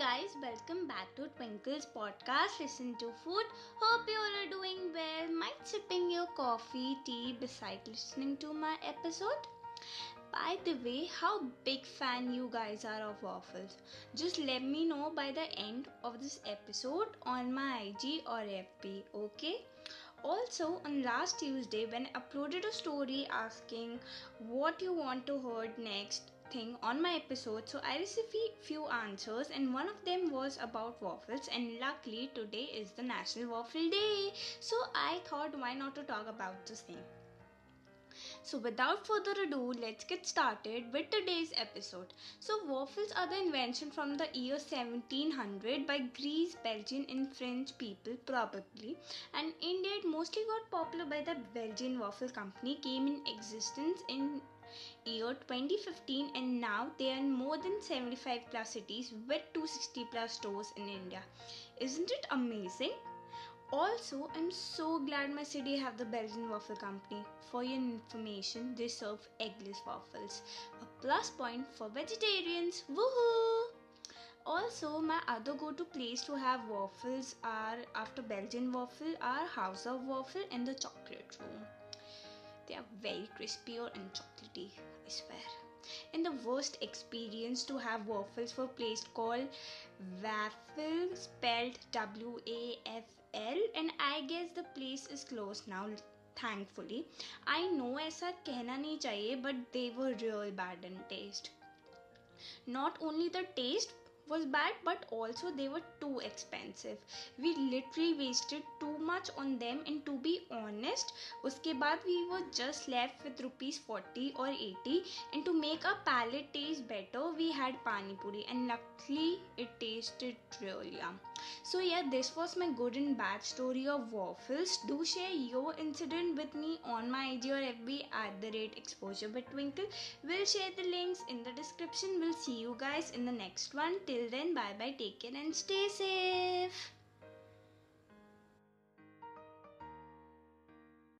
to Twinkle's podcast, Listen to Food. Hope you all are doing well. Might sipping your coffee, tea beside listening to my episode. By the way, how big fan you guys are of waffles? Just let me know by the end of this episode on my IG or FB, okay? Also, on last Tuesday, when I uploaded a story asking what you want to hear next, thing on my episode so i received few answers and one of them was about waffles and luckily today is the national waffle day. So i thought why not to talk about this same so, without further ado, let's get started with today's episode. So, waffles are the invention from the year 1700 by Greece, Belgian, and French people, probably. And India, it mostly got popular by the Belgian Waffle Company, came in existence in year 2015 and now they are in more than 75 plus cities with 260 plus stores in India. Isn't it amazing? Also, I'm so glad my city have the Belgian Waffle Company. For your information, they serve eggless waffles. A plus point for vegetarians. Woohoo! Also, my other go-to place to have waffles are after Belgian waffle are House of Waffle and the Chocolate Room. They are very crispy and chocolatey, I swear And the worst experience to have waffles for a place called Waffle, spelled W A F L, and I guess the place is closed now. Thankfully, I know ऐसा कहना नहीं चाहिए, but they were real bad in taste. Not only the taste, was bad but also they were too expensive. We literally wasted too much on them and to be honest uske baad we were just left with rupees 40 or 80 and to make our palate taste better we had pani puri and luckily it tasted really yum so yeah this was my good and bad story of waffles. Do share your incident with me on my ig or fb at the rate exposure by twinkle. We'll share the links in the description. We'll see you guys in the next one. Till then bye bye take care and stay safe